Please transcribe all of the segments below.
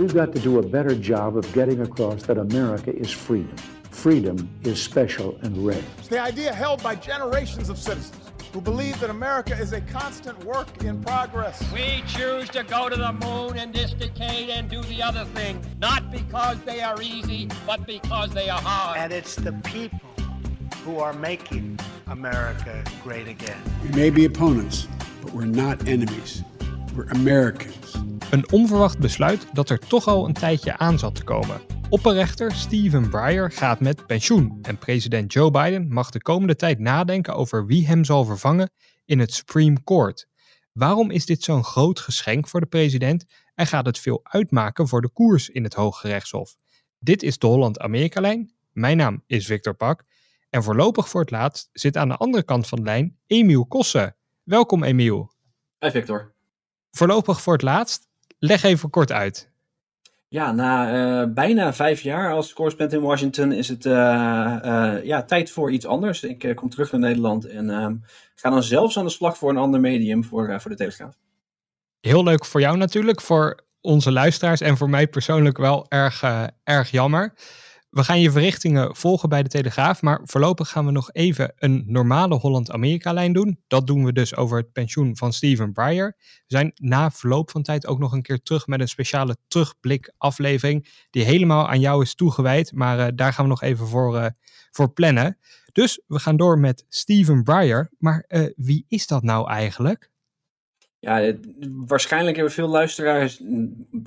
We've got to do a better job of getting across that America is freedom. Freedom is special and rare. It's the idea held by generations of citizens who believe that America is a constant work in progress. We choose to go to the moon in this decade and do the other thing, not because they are easy, but because they are hard. And it's the people who are making America great again. We may be opponents, but we're not enemies. We're Americans. Een onverwacht besluit dat er toch al een tijdje aan zat te komen. Opperrechter Stephen Breyer gaat met pensioen en president Joe Biden mag de komende tijd nadenken over wie hem zal vervangen in het Supreme Court. Waarom is dit zo'n groot geschenk voor de president en gaat het veel uitmaken voor de koers in het Hoge Rechtshof? Dit is de Holland-Amerika-lijn. Mijn naam is Victor Pak en voorlopig voor het laatst zit aan de andere kant van de lijn Emiel Kossen. Welkom Emiel. Hi Victor. Voorlopig voor het laatst. Leg even kort uit. Ja, na uh, bijna vijf jaar als correspondent in Washington is het uh, uh, ja, tijd voor iets anders. Ik kom terug naar Nederland en ehm, ga dan zelfs aan de slag voor een ander medium voor, voor de Telegraaf. Heel leuk voor jou natuurlijk, voor onze luisteraars en voor mij persoonlijk wel erg, erg jammer. We gaan je verrichtingen volgen bij de Telegraaf, maar voorlopig gaan we nog even een normale Holland-Amerika-lijn doen. Dat doen we dus over het pensioen van Steven Breyer. We zijn na verloop van tijd ook nog een keer terug met een speciale terugblik-aflevering, die helemaal aan jou is toegewijd, maar uh, daar gaan we nog even voor, uh, voor plannen. Dus we gaan door met Steven Breyer. Maar uh, wie is dat nou eigenlijk? Ja, waarschijnlijk hebben veel luisteraars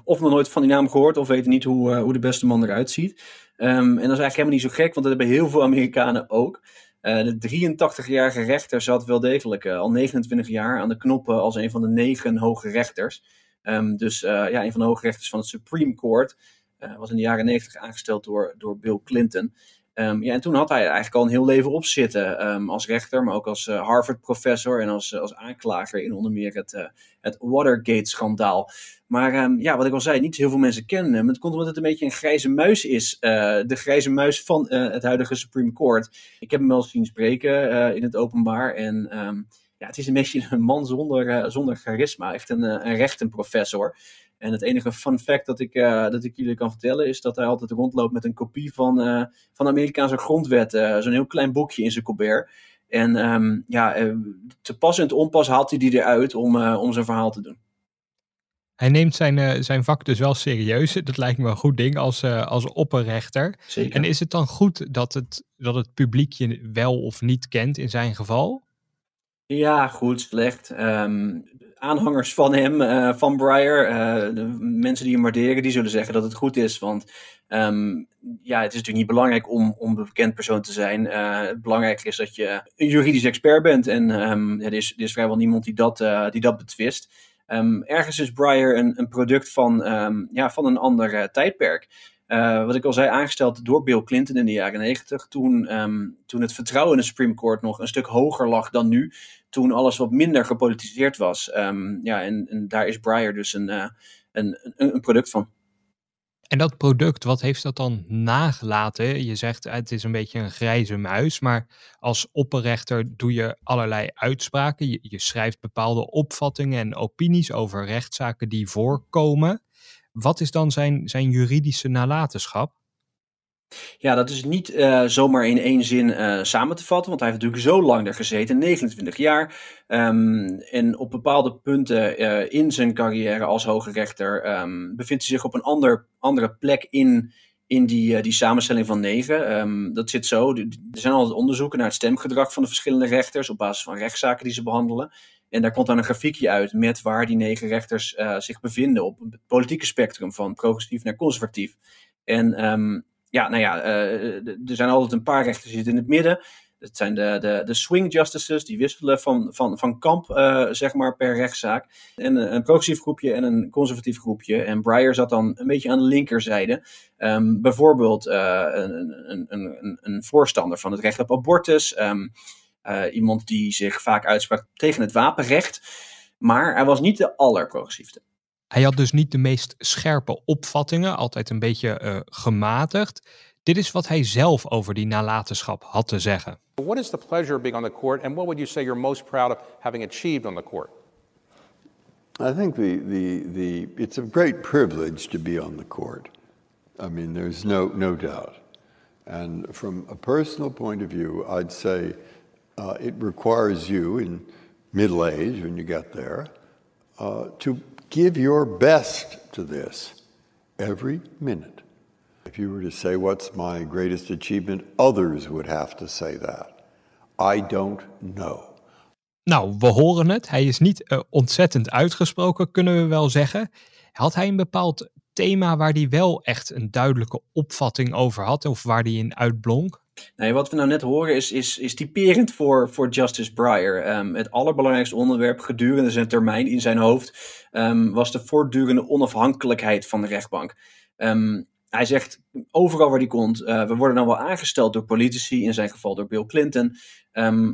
of nog nooit van die naam gehoord of weten niet hoe, hoe de beste man eruit ziet. Um, en dat is eigenlijk helemaal niet zo gek, want dat hebben heel veel Amerikanen ook. Uh, de 83-jarige rechter zat wel degelijk uh, al 29 jaar aan de knoppen als een van de negen hoge rechters. Um, dus uh, ja, een van de hoge rechters van het Supreme Court. was in de jaren 90 aangesteld door, door Bill Clinton. Um, ja, en toen had hij eigenlijk al een heel leven op zitten um, als rechter, maar ook als uh, Harvard-professor en als, als aanklager in onder meer het, uh, het Watergate-schandaal. Maar um, ja, wat ik al zei, niet heel veel mensen kennen hem. Het komt omdat het een beetje een grijze muis is. De grijze muis van het huidige Supreme Court. Ik heb hem wel zien spreken in het openbaar. En ja, het is een beetje een man zonder, zonder charisma. Echt een, een rechtenprofessor. En het enige fun fact dat ik, uh, dat ik jullie kan vertellen is dat hij altijd rondloopt met een kopie van, uh, van de Amerikaanse grondwet. Uh, Zo'n heel klein boekje in zijn colbert. En um, ja, te pas en te onpas haalt hij die eruit om, om zijn verhaal te doen. Hij neemt zijn, zijn vak dus wel serieus. Dat lijkt me een goed ding als, als opperrechter. Zeker. En is het dan goed dat het, dat het publiek je wel of niet kent in zijn geval? Ja, goed, slecht. Um, aanhangers van hem, uh, van Breyer, de mensen die hem waarderen, die zullen zeggen dat het goed is. Want um, ja, het is natuurlijk niet belangrijk om, om een bekend persoon te zijn. Uh, het belangrijker is dat je een juridisch expert bent. En um, er, is, er is vrijwel niemand die dat, die dat betwist. Ergens is Breyer een, een product van, ja, van een ander tijdperk. Uh, wat ik al zei, aangesteld door Bill Clinton in de jaren negentig. Toen, um, toen het vertrouwen in de Supreme Court nog een stuk hoger lag dan nu. Toen alles wat minder gepolitiseerd was. Um, ja, en, en, daar is Breyer dus een, uh, een, een, een, product van. En dat product, wat heeft dat dan nagelaten? Je zegt het is een beetje een grijze muis, maar als opperrechter doe je allerlei uitspraken. Je, je schrijft bepaalde opvattingen en opinies over rechtszaken die voorkomen. Wat is dan zijn, zijn juridische nalatenschap? Ja, dat is niet uh, zomaar in één zin uh, samen te vatten, want hij heeft natuurlijk zo lang er gezeten, 29 jaar. Um, en op bepaalde punten uh, in zijn carrière als hoge rechter um, bevindt hij zich op een ander, andere plek in, in die, die samenstelling van negen. Um, dat zit zo, er zijn altijd onderzoeken naar het stemgedrag van de verschillende rechters op basis van rechtszaken die ze behandelen. En daar komt dan een grafiekje uit met waar die negen rechters uh, zich bevinden op het politieke spectrum van progressief naar conservatief. En um, ja, nou ja, uh, er zijn altijd een paar rechters die zitten in het midden. Dat zijn de, de, de swing justices, die wisselen van, van, van kamp, uh, zeg maar, per rechtszaak. En een, progressief groepje en een conservatief groepje. En Breyer zat dan een beetje aan de linkerzijde. Um, bijvoorbeeld een, een, een, een voorstander van het recht op abortus. Um, uh, iemand die zich vaak uitsprak tegen het wapenrecht. Maar hij was niet de allerprogressiefste. Hij had dus niet de meest scherpe opvattingen, altijd een beetje uh, gematigd. Dit is wat hij zelf over die nalatenschap had te zeggen. What is the pleasure of being on the court and what would you say you're most proud of having achieved on the court? I think the, the, the, it's a great privilege to be on the court. I mean, there's no, no doubt. And from a personal point of view, I'd say uh, it requires you in middle age, when you get there, uh, to give your best to this every minute. If you were to say, What's my greatest achievement? Others would have to say that. I don't know. Nou, we horen het. Hij is niet uh, ontzettend uitgesproken, kunnen we wel zeggen. Had hij een bepaald thema waar hij wel echt een duidelijke opvatting over had, of waar hij in uitblonk? Nee, wat we nou net horen is, is, is typerend voor, voor Justice Breyer. Um, het allerbelangrijkste onderwerp gedurende zijn termijn in zijn hoofd um, was de voortdurende onafhankelijkheid van de rechtbank. Um, hij zegt overal waar hij komt, uh, we worden dan wel aangesteld door politici, in zijn geval door Bill Clinton.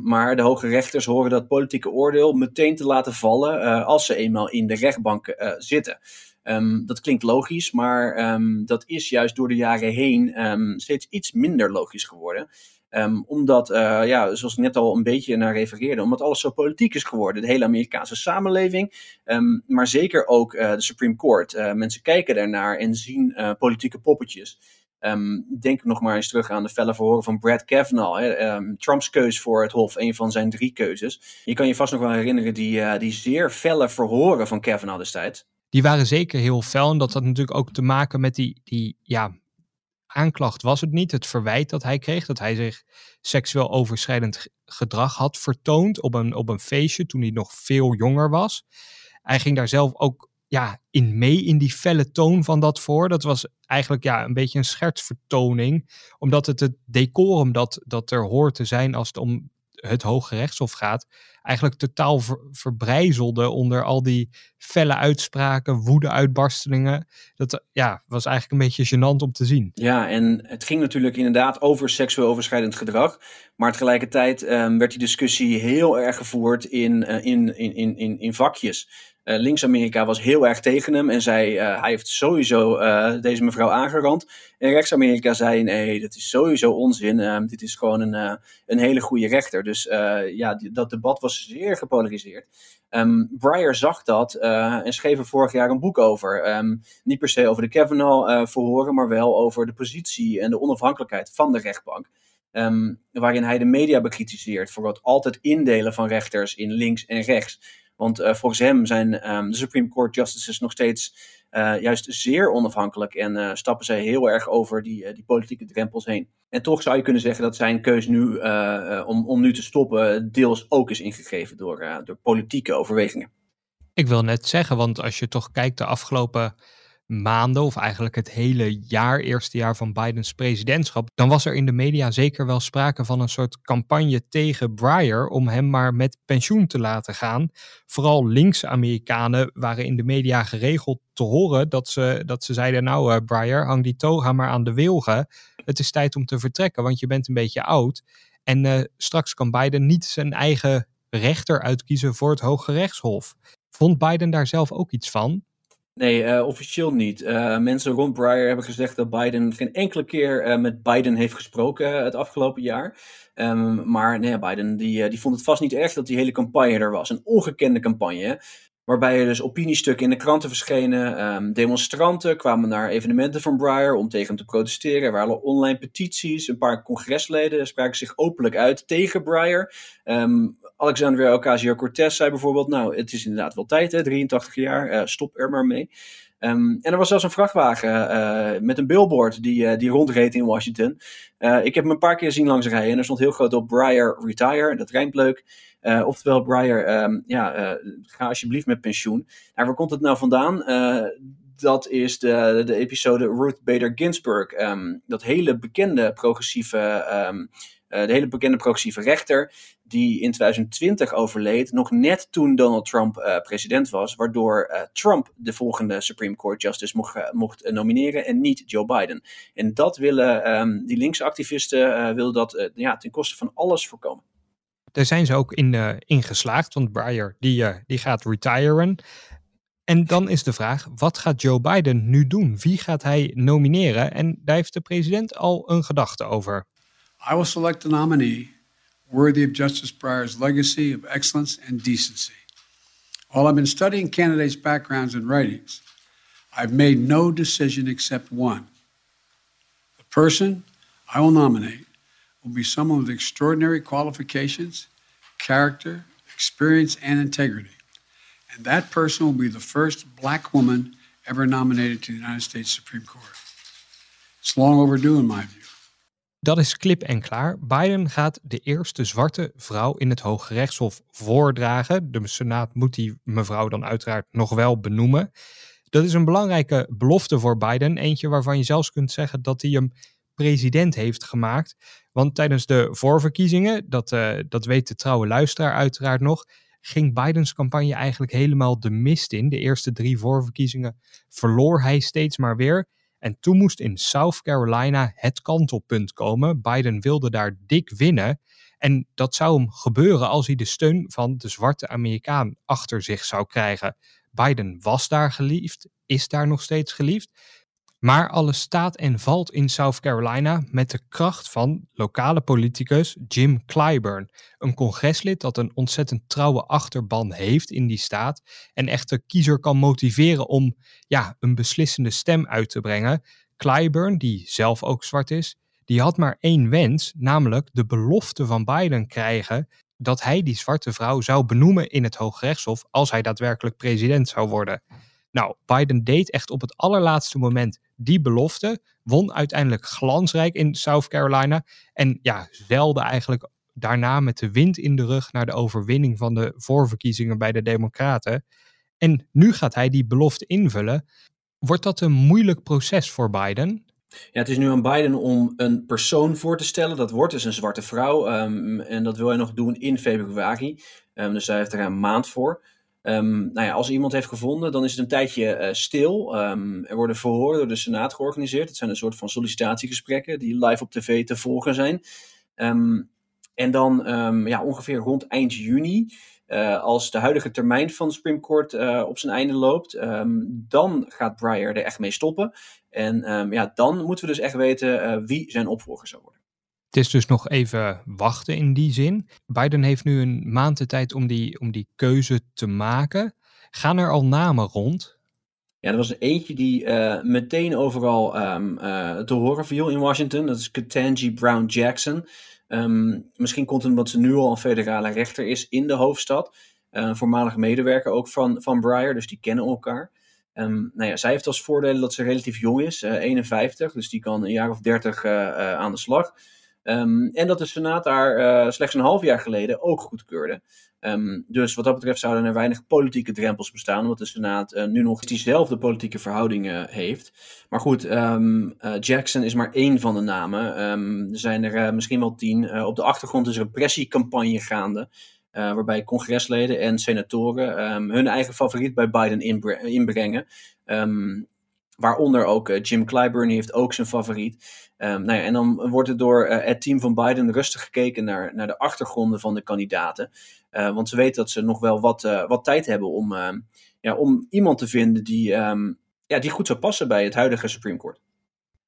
maar de hoge rechters horen dat politieke oordeel meteen te laten vallen uh, als ze eenmaal in de rechtbank uh, zitten. Um, dat klinkt logisch, maar um, dat is juist door de jaren heen um, steeds iets minder logisch geworden. omdat, uh, ja, zoals ik net al een beetje naar refereerde, omdat alles zo politiek is geworden. De hele Amerikaanse samenleving, maar zeker ook uh, de Supreme Court. Uh, mensen kijken daarnaar en zien politieke poppetjes. denk nog maar eens terug aan de felle verhoren van Brad Kavanaugh. Hè. Trumps keus voor het Hof, een van zijn drie keuzes. Je kan je vast nog wel herinneren die, die zeer felle verhoren van Kavanaugh destijds die waren zeker heel fel. En dat had natuurlijk ook te maken met die, die ja, aanklacht was het niet. Het verwijt dat hij kreeg, dat hij zich seksueel overschrijdend gedrag had vertoond op een, op een feestje toen hij nog veel jonger was. Hij ging daar zelf ook ja, in mee in die felle toon van dat voor. Dat was eigenlijk ja, een beetje een schertsvertoning. Omdat het het decorum dat, dat er hoort te zijn als het om het Hoge Rechtshof gaat, eigenlijk totaal verbrijzelde onder al die felle uitspraken, woede-uitbarstelingen. Dat ja, was eigenlijk een beetje gênant om te zien. Ja, en het ging natuurlijk inderdaad over seksueel overschrijdend gedrag. Maar tegelijkertijd um, werd die discussie heel erg gevoerd in, uh, in, in, in, in vakjes. Uh, Links-Amerika was heel erg tegen hem en zei uh, hij heeft sowieso uh, deze mevrouw aangerand. En rechts-Amerika zei nee, dat is sowieso onzin. Ehm, dit is gewoon een, een hele goede rechter. Dus ja, dat debat was zeer gepolariseerd. Um, Breyer zag dat en schreef er vorig jaar een boek over. Um, niet per se over de Kavanaugh-verhoren, maar wel over de positie en de onafhankelijkheid van de rechtbank. waarin hij de media bekritiseert voor het altijd indelen van rechters in links en rechts. Want uh, volgens hem zijn um, de Supreme Court justices nog steeds uh, juist zeer onafhankelijk en uh, stappen zij heel erg over die, die politieke drempels heen. En toch zou je kunnen zeggen dat zijn keus nu om, om nu te stoppen deels ook is ingegeven door politieke overwegingen. Ik wil net zeggen, want als je toch kijkt de afgelopen maanden, of eigenlijk het hele jaar, eerste jaar van Bidens presidentschap, dan was er in de media zeker wel sprake van een soort campagne tegen Breyer om hem maar met pensioen te laten gaan. Vooral linkse Amerikanen waren in de media geregeld te horen dat ze, dat ze zeiden, nou uh, Breyer, hang die toga maar aan de wilgen. Het is tijd om te vertrekken, want je bent een beetje oud. En uh, straks kan Biden niet zijn eigen rechter uitkiezen voor het Hoge Rechtshof. Vond Biden daar zelf ook iets van? Nee, uh, officieel niet. Uh, mensen rond Breyer hebben gezegd dat Biden geen enkele keer uh, met Biden heeft gesproken het afgelopen jaar. Um, maar nee, Biden die, die vond het vast niet erg dat die hele campagne er was. Een ongekende campagne. Waarbij er dus opiniestukken in de kranten verschenen. Um, demonstranten kwamen naar evenementen van Breyer om tegen hem te protesteren. Er waren online petities. Een paar congresleden spraken zich openlijk uit tegen Breyer. Um, Alexandria Ocasio-Cortez zei bijvoorbeeld, nou, het is inderdaad wel tijd, hè, 83 jaar, uh, stop er maar mee. Um, en er was zelfs een vrachtwagen uh, met een billboard die, uh, die rondreed in Washington. ik heb hem een paar keer zien langs rijden en er stond heel groot op Breyer Retire, dat rijmt leuk. oftewel, Breyer, um, ja, ga alsjeblieft met pensioen. Nou, waar komt het nou vandaan? Dat is de, de episode Ruth Bader Ginsburg. Um, dat hele bekende progressieve uh, de hele bekende progressieve rechter, die in 2020 overleed, nog net toen Donald Trump uh, president was, waardoor uh, Trump de volgende Supreme Court Justice mocht, mocht nomineren en niet Joe Biden. En dat willen um, die linkse activisten willen dat ja, ten koste van alles voorkomen. Daar zijn ze ook in, in geslaagd, want Breyer die, die gaat retiren. En dan is de vraag, wat gaat Joe Biden nu doen? Wie gaat hij nomineren? En daar heeft de president al een gedachte over. I will select a nominee worthy of Justice Breyer's legacy of excellence and decency. While I've been studying candidates' backgrounds and writings, I've made no decision except one. The person I will nominate will be someone with extraordinary qualifications, character, experience, and integrity. And that person will be the first black woman ever nominated to the United States Supreme Court. It's long overdue in my view. Dat is klip en klaar. Biden gaat de eerste zwarte vrouw in het Hoge Rechtshof voordragen. De Senaat moet die mevrouw dan uiteraard nog wel benoemen. Dat is een belangrijke belofte voor Biden. Eentje waarvan je zelfs kunt zeggen dat hij hem president heeft gemaakt. Want tijdens de voorverkiezingen, dat, uh, dat weet de trouwe luisteraar uiteraard nog, ging Bidens campagne eigenlijk helemaal de mist in. De eerste drie voorverkiezingen verloor hij steeds maar weer. En toen moest in South Carolina het kantelpunt komen. Biden wilde daar dik winnen. En dat zou hem gebeuren als hij de steun van de zwarte Amerikaan achter zich zou krijgen. Biden was daar geliefd, is daar nog steeds geliefd. Maar alles staat en valt in South Carolina met de kracht van lokale politicus Jim Clyburn. Een congreslid dat een ontzettend trouwe achterban heeft in die staat. En echt de kiezer kan motiveren om ja, een beslissende stem uit te brengen. Clyburn, die zelf ook zwart is, die had maar één wens, namelijk de belofte van Biden krijgen dat hij die zwarte vrouw zou benoemen in het Hooggerechtshof als hij daadwerkelijk president zou worden. Nou, Biden deed echt op het allerlaatste moment die belofte, won uiteindelijk glansrijk in South Carolina en ja, zeilde eigenlijk daarna met de wind in de rug naar de overwinning van de voorverkiezingen bij de Democraten. En nu gaat hij die belofte invullen. Wordt dat een moeilijk proces voor Biden? Ja, het is nu aan Biden om een persoon voor te stellen. Dat wordt dus een zwarte vrouw. Um, en dat wil hij nog doen in februari. Um, dus hij heeft er een maand voor. Um, nou ja, als iemand heeft gevonden, dan is het een tijdje uh, stil. er worden verhoren door de Senaat georganiseerd. Het zijn een soort van sollicitatiegesprekken die live op tv te volgen zijn. en dan ja, ongeveer rond eind juni uh, als de huidige termijn van de Supreme Court uh, op zijn einde loopt, dan gaat Breyer er echt mee stoppen. En ja, dan moeten we dus echt weten wie zijn opvolger zou worden. Het is dus nog even wachten in die zin. Biden heeft nu een maand de tijd om die, om die keuze te maken. Gaan er al namen rond? Ja, er was er eentje die meteen overal um, te horen viel in Washington. Dat is Ketanji Brown Jackson. Um, misschien komt het omdat ze nu al een federale rechter is in de hoofdstad. Uh, voormalig medewerker ook van, van Breyer, dus die kennen elkaar. Um, nou ja, zij heeft als voordeel dat ze relatief jong is, uh, 51, dus die kan een jaar of 30 uh, uh, aan de slag. Um, en dat de Senaat daar uh, slechts een half jaar geleden ook goedkeurde. Um, dus wat dat betreft zouden er weinig politieke drempels bestaan, omdat de Senaat uh, nu nog diezelfde politieke verhoudingen heeft. Maar goed, uh, Jackson is maar één van de namen. er zijn er misschien wel tien. op de achtergrond is er een pressiecampagne gaande. waarbij congresleden en senatoren hun eigen favoriet bij Biden inbrengen. Waaronder ook Jim Clyburn, heeft ook zijn favoriet. Um, nou ja, en dan wordt er door uh, het team van Biden rustig gekeken naar, naar de achtergronden van de kandidaten. Uh, want ze weten dat ze nog wel wat, wat tijd hebben om, ehm, ja, om iemand te vinden die, um, ja, die goed zou passen bij het huidige Supreme Court.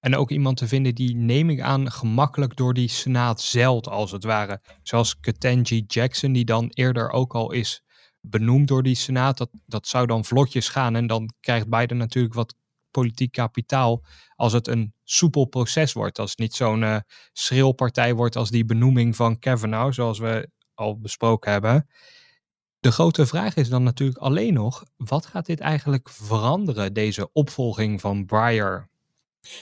En ook iemand te vinden die, neem ik aan, gemakkelijk door die Senaat zeilt, als het ware. Zoals Ketanji Jackson, die dan eerder ook al is benoemd door die Senaat. Dat, dat zou dan vlotjes gaan en dan krijgt Biden natuurlijk wat politiek kapitaal als het een soepel proces wordt. Als het niet zo'n uh, schreeuwpartij wordt als die benoeming van Kavanaugh, zoals we al besproken hebben. De grote vraag is dan natuurlijk alleen nog, wat gaat dit eigenlijk veranderen, deze opvolging van Breyer?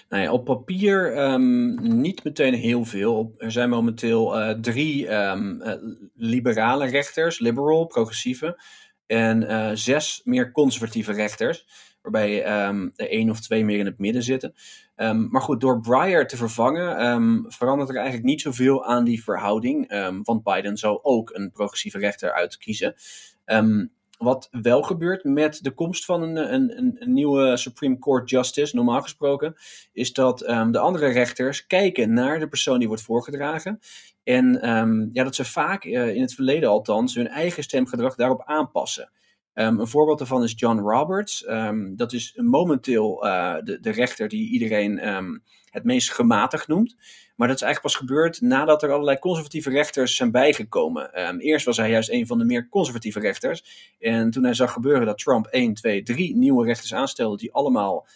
Nou op papier um, niet meteen heel veel. Er zijn momenteel uh, drie um, uh, liberale rechters, liberal, progressieve, en zes meer conservatieve rechters waarbij um, er één of twee meer in het midden zitten. Um, maar goed, door Breyer te vervangen um, verandert er eigenlijk niet zoveel aan die verhouding. want Biden zou ook een progressieve rechter uitkiezen. wat wel gebeurt met de komst van een, een, een, nieuwe Supreme Court Justice, normaal gesproken, is dat de andere rechters kijken naar de persoon die wordt voorgedragen. En ja, dat ze vaak, uh, in het verleden althans, hun eigen stemgedrag daarop aanpassen. Um, een voorbeeld daarvan is John Roberts. Um, dat is momenteel uh, de, de, rechter die iedereen um, het meest gematigd noemt. Maar dat is eigenlijk pas gebeurd nadat er allerlei conservatieve rechters zijn bijgekomen. eerst was hij juist een van de meer conservatieve rechters. En toen hij zag gebeuren dat Trump 1, 2, 3 nieuwe rechters aanstelde, die allemaal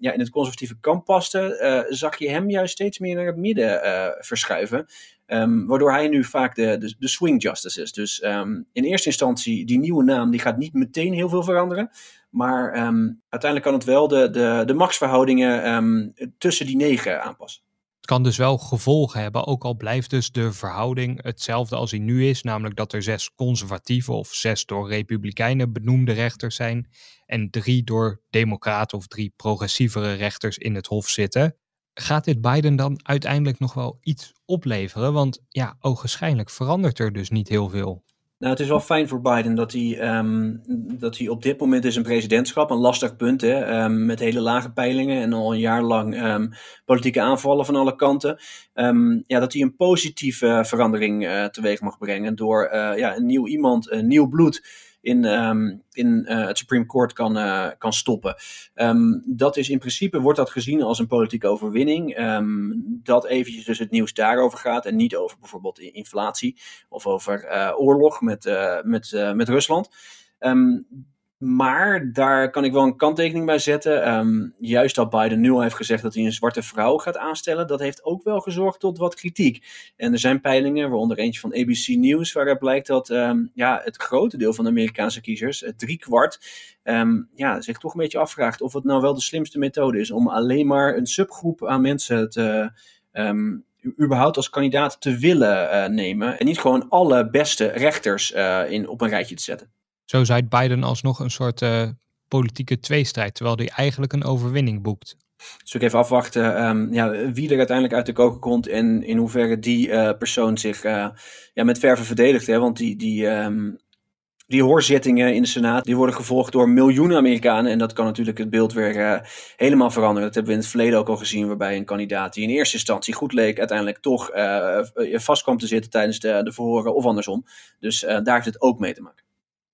ja, in het conservatieve kamp paste, uh, zag je hem juist steeds meer naar het midden uh, verschuiven. Um, waardoor hij nu vaak de, de, swing justice is. Dus um, in eerste instantie, die nieuwe naam die gaat niet meteen heel veel veranderen. Maar uiteindelijk kan het wel de, de, de machtsverhoudingen tussen die negen aanpassen kan dus wel gevolgen hebben, ook al blijft dus de verhouding hetzelfde als die nu is, namelijk dat er zes conservatieve of zes door republikeinen benoemde rechters zijn en drie door democraten of drie progressievere rechters in het hof zitten. Gaat dit Biden dan uiteindelijk nog wel iets opleveren? Want ja, ogenschijnlijk verandert er dus niet heel veel. Nou, het is wel fijn voor Biden dat hij, um, dat hij op dit moment is een presidentschap, een lastig punt, hè, um, met hele lage peilingen en al een jaar lang um, politieke aanvallen van alle kanten. ja, dat hij een positieve verandering uh, teweeg mag brengen door uh, ja, een nieuw iemand, een nieuw bloed in, um, in uh, het Supreme Court kan, uh, kan stoppen. Um, dat is in principe, wordt dat gezien als een politieke overwinning. Um, dat eventjes dus het nieuws daarover gaat en niet over bijvoorbeeld inflatie of over uh, oorlog met, met, met Rusland. Maar daar kan ik wel een kanttekening bij zetten. Um, juist dat Biden nu al heeft gezegd dat hij een zwarte vrouw gaat aanstellen, dat heeft ook wel gezorgd tot wat kritiek. En er zijn peilingen, waaronder eentje van ABC News, waaruit blijkt dat um, ja, het grote deel van de Amerikaanse kiezers, drie kwart, um, ja, zich toch een beetje afvraagt of het nou wel de slimste methode is om alleen maar een subgroep aan mensen te, überhaupt als kandidaat te willen uh, nemen. En niet gewoon alle beste rechters uh, in, op een rijtje te zetten. Zo zaait Biden alsnog een soort uh, politieke tweestrijd, terwijl hij eigenlijk een overwinning boekt. Dus ik even afwachten um, ja, wie er uiteindelijk uit de koken komt en in hoeverre die uh, persoon zich uh, ja, met verven verdedigt. Hè? Want die, die, um, die hoorzittingen in de Senaat die worden gevolgd door miljoenen Amerikanen. En dat kan natuurlijk het beeld weer helemaal veranderen. Dat hebben we in het verleden ook al gezien, waarbij een kandidaat die in eerste instantie goed leek, uiteindelijk toch vast kwam te zitten tijdens de, de verhoren of andersom. Dus daar heeft het ook mee te maken.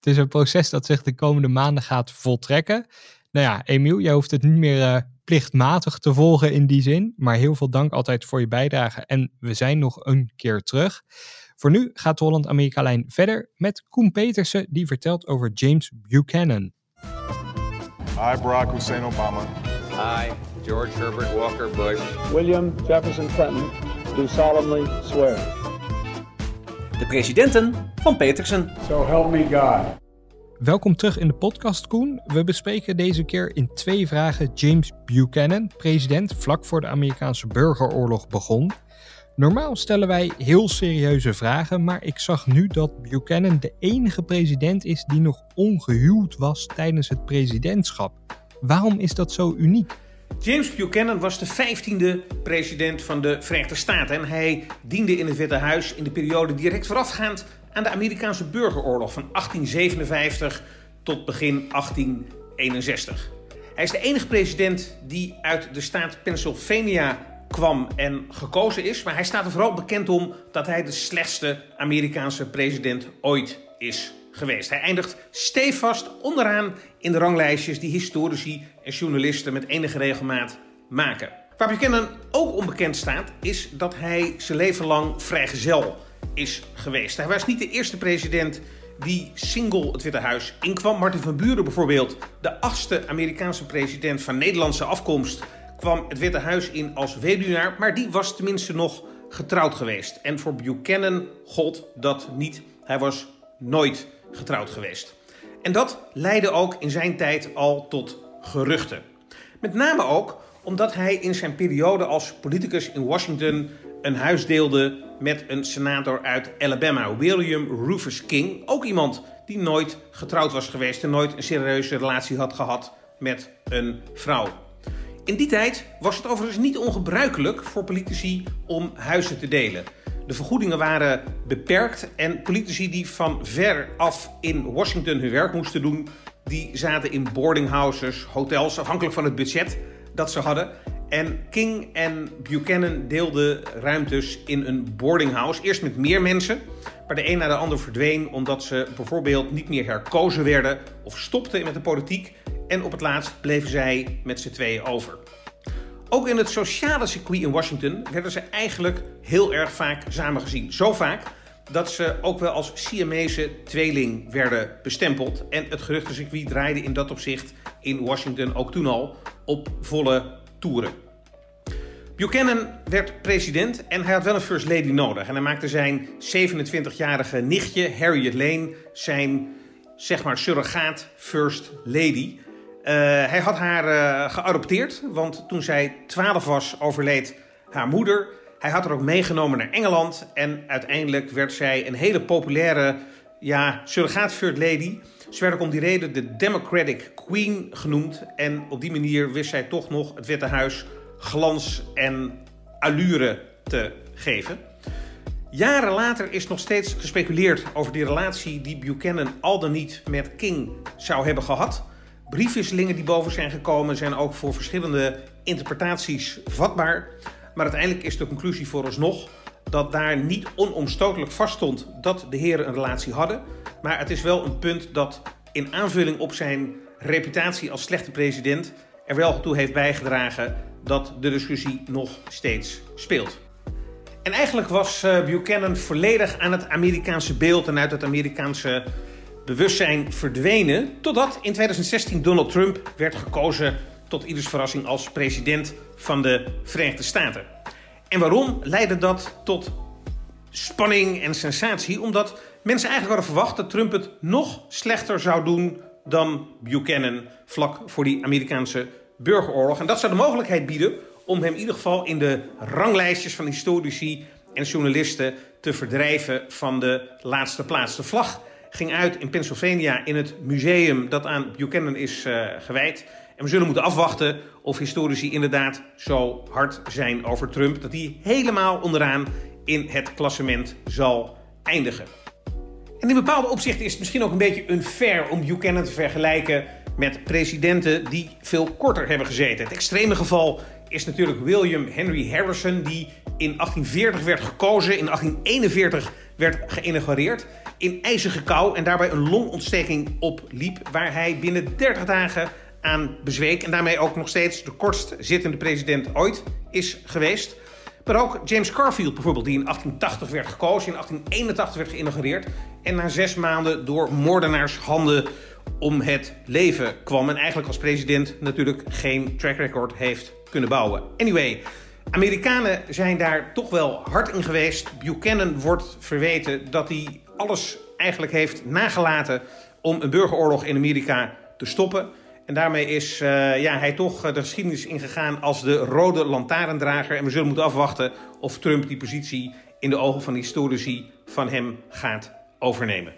Het is een proces dat zich de komende maanden gaat voltrekken. Nou ja, Emiel, jij hoeft het niet meer uh, plichtmatig te volgen in die zin. Maar heel veel dank altijd voor je bijdrage. En we zijn nog een keer terug. Voor nu gaat de Holland-Amerika-lijn verder met Koen Petersen, die vertelt over James Buchanan. Hi, Barack Hussein Obama. Hi, George Herbert Walker Bush. William Jefferson Clinton, do solemnly swear de presidenten van Petersen. So help me God. Welkom terug in de podcast, Koen. We bespreken deze keer in twee vragen James Buchanan, president vlak voor de Amerikaanse burgeroorlog begon. Normaal stellen wij heel serieuze vragen, maar ik zag nu dat Buchanan de enige president is die nog ongehuwd was tijdens het presidentschap. Waarom is dat zo uniek? James Buchanan was de 15e president van de Verenigde Staten en hij diende in het Witte Huis in de periode direct voorafgaand aan de Amerikaanse burgeroorlog van 1857 tot begin 1861. Hij is de enige president die uit de staat Pennsylvania kwam en gekozen is, maar hij staat er vooral bekend om dat hij de slechtste Amerikaanse president ooit is geweest. Hij eindigt stevast onderaan in de ranglijstjes die historici en journalisten met enige regelmaat maken. Waar Buchanan ook onbekend staat, is dat hij zijn leven lang vrijgezel is geweest. Hij was niet de eerste president die single het Witte Huis inkwam. Martin van Buren bijvoorbeeld, de achtste Amerikaanse president van Nederlandse afkomst, kwam het Witte Huis in als weduwnaar, maar die was tenminste nog getrouwd geweest. En voor Buchanan gold dat niet. Hij was nooit getrouwd geweest. En dat leidde ook in zijn tijd al tot geruchten. Met name ook omdat hij in zijn periode als politicus in Washington een huis deelde met een senator uit Alabama, William Rufus King. Ook iemand die nooit getrouwd was geweest en nooit een serieuze relatie had gehad met een vrouw. In die tijd was het overigens niet ongebruikelijk voor politici om huizen te delen. De vergoedingen waren beperkt en politici die van ver af in Washington hun werk moesten doen, die zaten in boardinghouses, hotels, afhankelijk van het budget dat ze hadden. En King en Buchanan deelden ruimtes in een boardinghouse. Eerst met meer mensen, maar de een na de ander verdween omdat ze bijvoorbeeld niet meer herkozen werden of stopten met de politiek. En op het laatst bleven zij met z'n tweeën over. Ook in het sociale circuit in Washington werden ze eigenlijk heel erg vaak samengezien. Zo vaak dat ze ook wel als Siamese tweeling werden bestempeld. En het geruchtencircuit draaide in dat opzicht in Washington ook toen al op volle toeren. Buchanan werd president en hij had wel een first lady nodig. En hij maakte zijn 27-jarige nichtje Harriet Lane zijn, zeg maar, surrogaat first lady. Uh, hij had haar uh, geadopteerd, want toen zij 12 was overleed haar moeder. Hij had haar ook meegenomen naar Engeland en uiteindelijk werd zij een hele populaire ja, surrogaat first lady. Ze werd ook om die reden de Democratic Queen genoemd en op die manier wist zij toch nog het Witte Huis glans en allure te geven. Jaren later is nog steeds gespeculeerd over die relatie die Buchanan al dan niet met King zou hebben gehad. Briefwisselingen die boven zijn gekomen zijn ook voor verschillende interpretaties vatbaar. Maar uiteindelijk is de conclusie vooralsnog dat daar niet onomstotelijk vaststond dat de heren een relatie hadden. Maar het is wel een punt dat in aanvulling op zijn reputatie als slechte president er wel toe heeft bijgedragen dat de discussie nog steeds speelt. En eigenlijk was uh, Buchanan volledig aan het Amerikaanse beeld en uit het Amerikaanse bewustzijn verdwenen. Totdat in 2016 Donald Trump werd gekozen tot ieders verrassing als president van de Verenigde Staten. En waarom leidde dat tot spanning en sensatie? Omdat mensen eigenlijk hadden verwacht dat Trump het nog slechter zou doen dan Buchanan vlak voor die Amerikaanse burgeroorlog. En dat zou de mogelijkheid bieden om hem in ieder geval in de ranglijstjes van historici en journalisten te verdrijven van de laatste plaats. De vlag ging uit in Pennsylvania in het museum dat aan Buchanan is uh, gewijd. En we zullen moeten afwachten of historici inderdaad zo hard zijn over Trump dat hij helemaal onderaan in het klassement zal eindigen. En in bepaalde opzichten is het misschien ook een beetje unfair om Buchanan te vergelijken met presidenten die veel korter hebben gezeten. Het extreme geval is natuurlijk William Henry Harrison, die in 1840 werd gekozen, in 1841 werd geïnaugureerd in ijzige kou en daarbij een longontsteking opliep, waar hij binnen 30 dagen aan bezweek en daarmee ook nog steeds de kortst zittende president ooit is geweest. Maar ook James Garfield bijvoorbeeld, die in 1880 werd gekozen, in 1881 werd geïnaugureerd en na zes maanden door moordenaars handen om het leven kwam. En eigenlijk als president natuurlijk geen track record heeft kunnen bouwen. Anyway, Amerikanen zijn daar toch wel hard in geweest. Buchanan wordt verweten dat hij alles eigenlijk heeft nagelaten om een burgeroorlog in Amerika te stoppen. En daarmee is uh, ja, hij toch de geschiedenis ingegaan als de rode lantaarndrager. En we zullen moeten afwachten of Trump die positie in de ogen van historici van hem gaat overnemen.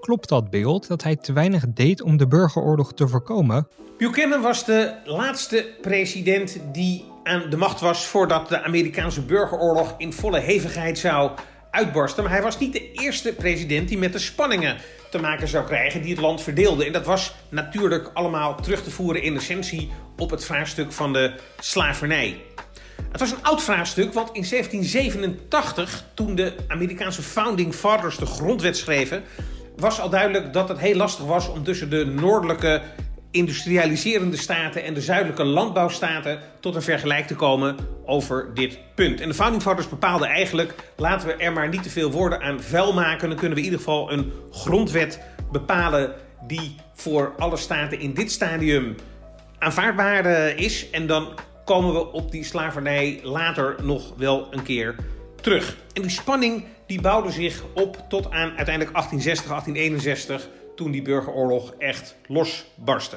Klopt dat beeld dat hij te weinig deed om de burgeroorlog te voorkomen? Buchanan was de laatste president die aan de macht was voordat de Amerikaanse burgeroorlog in volle hevigheid zou uitbarsten. Maar hij was niet de eerste president die met de spanningen te maken zou krijgen die het land verdeelde. En dat was natuurlijk allemaal terug te voeren in essentie op het vraagstuk van de slavernij. Het was een oud vraagstuk, want in 1787, toen de Amerikaanse Founding Fathers de grondwet schreven, was al duidelijk dat het heel lastig was om tussen de noordelijke industrialiserende staten en de zuidelijke landbouwstaten tot een vergelijk te komen over dit punt. En de Founding Fathers bepaalden eigenlijk: laten we er maar niet te veel woorden aan vuil maken. Dan kunnen we in ieder geval een grondwet bepalen die voor alle staten in dit stadium aanvaardbaar eh, is. En dan komen we op die slavernij later nog wel een keer terug. En die spanning die bouwde zich op tot aan uiteindelijk 1860, 1861, toen die burgeroorlog echt losbarstte.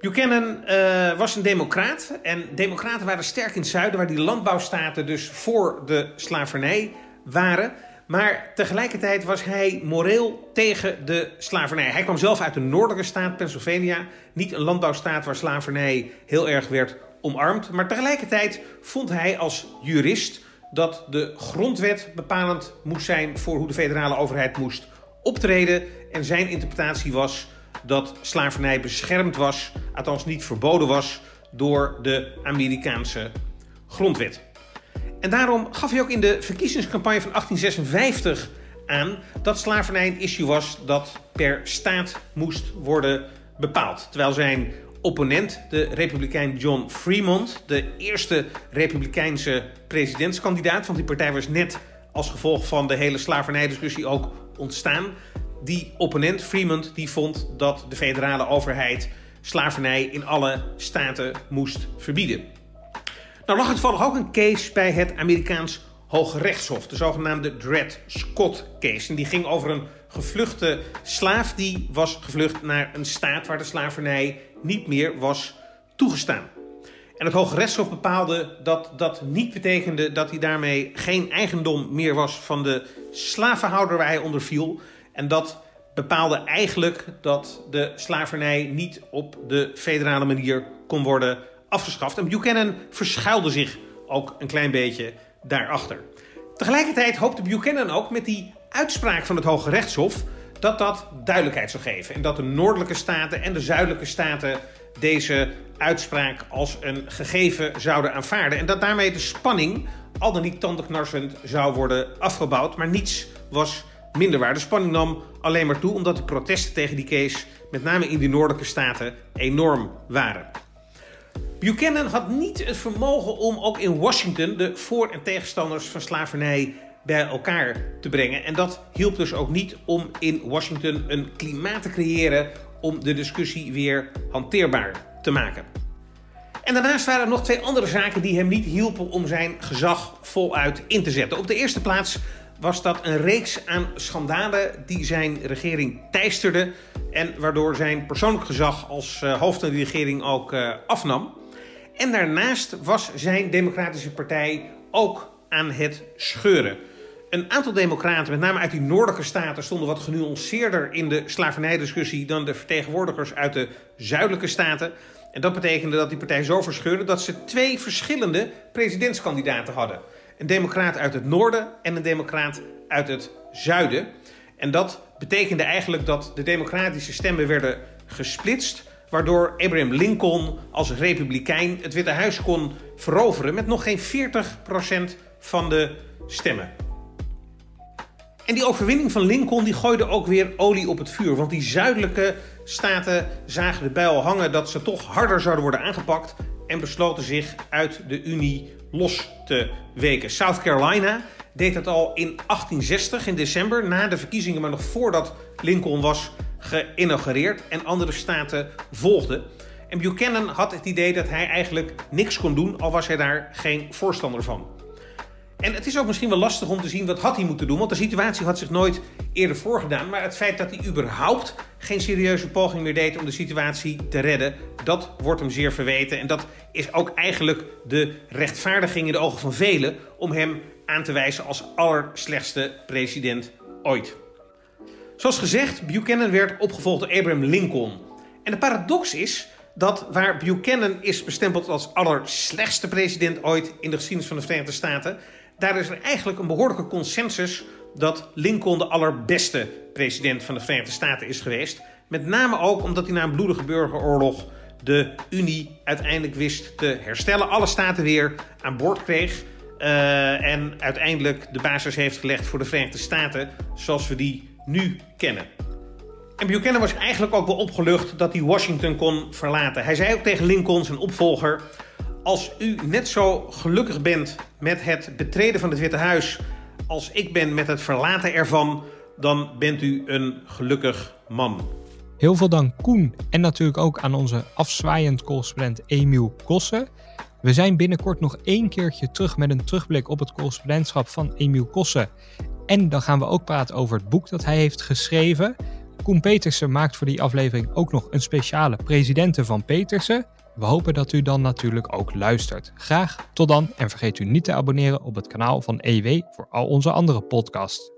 Buchanan uh, was een democraat en democraten waren sterk in het zuiden, waar die landbouwstaten dus voor de slavernij waren. Maar tegelijkertijd was hij moreel tegen de slavernij. Hij kwam zelf uit een noordelijke staat, Pennsylvania. Niet een landbouwstaat waar slavernij heel erg werd omarmd. Maar tegelijkertijd vond hij als jurist dat de grondwet bepalend moest zijn voor hoe de federale overheid moest optreden. En zijn interpretatie was dat slavernij beschermd was, althans niet verboden was, door de Amerikaanse grondwet. En daarom gaf hij ook in de verkiezingscampagne van 1856 aan dat slavernij een issue was dat per staat moest worden bepaald. Terwijl zijn opponent, de republikein John Fremont, de eerste republikeinse presidentskandidaat, want die partij was net als gevolg van de hele slavernijdiscussie ook ontstaan. Die opponent, Fremont, die vond dat de federale overheid slavernij in alle staten moest verbieden. Nou lag het toevallig ook een case bij het Amerikaans Hoge Rechtshof, de zogenaamde Dred Scott case. En die ging over een gevluchte slaaf die was gevlucht naar een staat waar de slavernij niet meer was toegestaan. En het Hoge Rechtshof bepaalde dat dat niet betekende dat hij daarmee geen eigendom meer was van de slavenhouder waar hij onder viel. En dat bepaalde eigenlijk dat de slavernij niet op de federale manier kon worden afgeschaft. En Buchanan verschuilde zich ook een klein beetje daarachter. Tegelijkertijd hoopte Buchanan ook met die uitspraak van het Hoge Rechtshof dat dat duidelijkheid zou geven. En dat de noordelijke staten en de zuidelijke staten deze uitspraak als een gegeven zouden aanvaarden. En dat daarmee de spanning, al dan niet tandenknarsend, zou worden afgebouwd. Maar niets was minder waar. De spanning nam alleen maar toe omdat de protesten tegen die case, met name in die noordelijke staten, enorm waren. Buchanan had niet het vermogen om ook in Washington de voor- en tegenstanders van slavernij bij elkaar te brengen. En dat hielp dus ook niet om in Washington een klimaat te creëren om de discussie weer hanteerbaar te maken. En daarnaast waren er nog twee andere zaken die hem niet hielpen om zijn gezag voluit in te zetten. Op de eerste plaats was dat een reeks aan schandalen die zijn regering teisterde en waardoor zijn persoonlijk gezag als uh, hoofd van de regering ook uh, afnam. En daarnaast was zijn Democratische Partij ook aan het scheuren. Een aantal democraten, met name uit die noordelijke staten, stonden wat genuanceerder in de slavernijdiscussie dan de vertegenwoordigers uit de zuidelijke staten. En dat betekende dat die partij zo verscheurde dat ze twee verschillende presidentskandidaten hadden. Een democraat uit het noorden en een democraat uit het zuiden. En dat betekende eigenlijk dat de democratische stemmen werden gesplitst waardoor Abraham Lincoln als republikein het Witte Huis kon veroveren met nog geen 40% van de stemmen. En die overwinning van Lincoln die gooide ook weer olie op het vuur. Want die zuidelijke staten zagen de bijl hangen dat ze toch harder zouden worden aangepakt. En besloten zich uit de Unie los te weken. South Carolina deed dat al in 1860 in december, na de verkiezingen, maar nog voordat Lincoln was geïnaugureerd en andere staten volgden. En Buchanan had het idee dat hij eigenlijk niks kon doen, al was hij daar geen voorstander van. En het is ook misschien wel lastig om te zien wat had hij moeten doen, want de situatie had zich nooit eerder voorgedaan. Maar het feit dat hij überhaupt geen serieuze poging meer deed om de situatie te redden, dat wordt hem zeer verweten. En dat is ook eigenlijk de rechtvaardiging in de ogen van velen om hem aan te wijzen als allerslechtste president ooit. Zoals gezegd, Buchanan werd opgevolgd door Abraham Lincoln. En de paradox is dat waar Buchanan is bestempeld als allerslechtste president ooit in de geschiedenis van de Verenigde Staten, daar is er eigenlijk een behoorlijke consensus dat Lincoln de allerbeste president van de Verenigde Staten is geweest. Met name ook omdat hij na een bloedige burgeroorlog de Unie uiteindelijk wist te herstellen. Alle staten weer aan boord kreeg. Uh, en uiteindelijk de basis heeft gelegd voor de Verenigde Staten zoals we die nu kennen. En Buchanan was eigenlijk ook wel opgelucht dat hij Washington kon verlaten. Hij zei ook tegen Lincoln, zijn opvolger: Als u net zo gelukkig bent met het betreden van het Witte Huis als ik ben met het verlaten ervan, dan bent u een gelukkig man. Heel veel dank Koen en natuurlijk ook aan onze afzwaaiend correspondent Emiel Kossen. We zijn binnenkort nog één keertje terug met een terugblik op het correspondentschap van Emiel Kossen. En dan gaan we ook praten over het boek dat hij heeft geschreven. Koen Petersen maakt voor die aflevering ook nog een speciale presidenten van Petersen. We hopen dat u dan natuurlijk ook luistert. Graag tot dan en vergeet u niet te abonneren op het kanaal van EW voor al onze andere podcasts.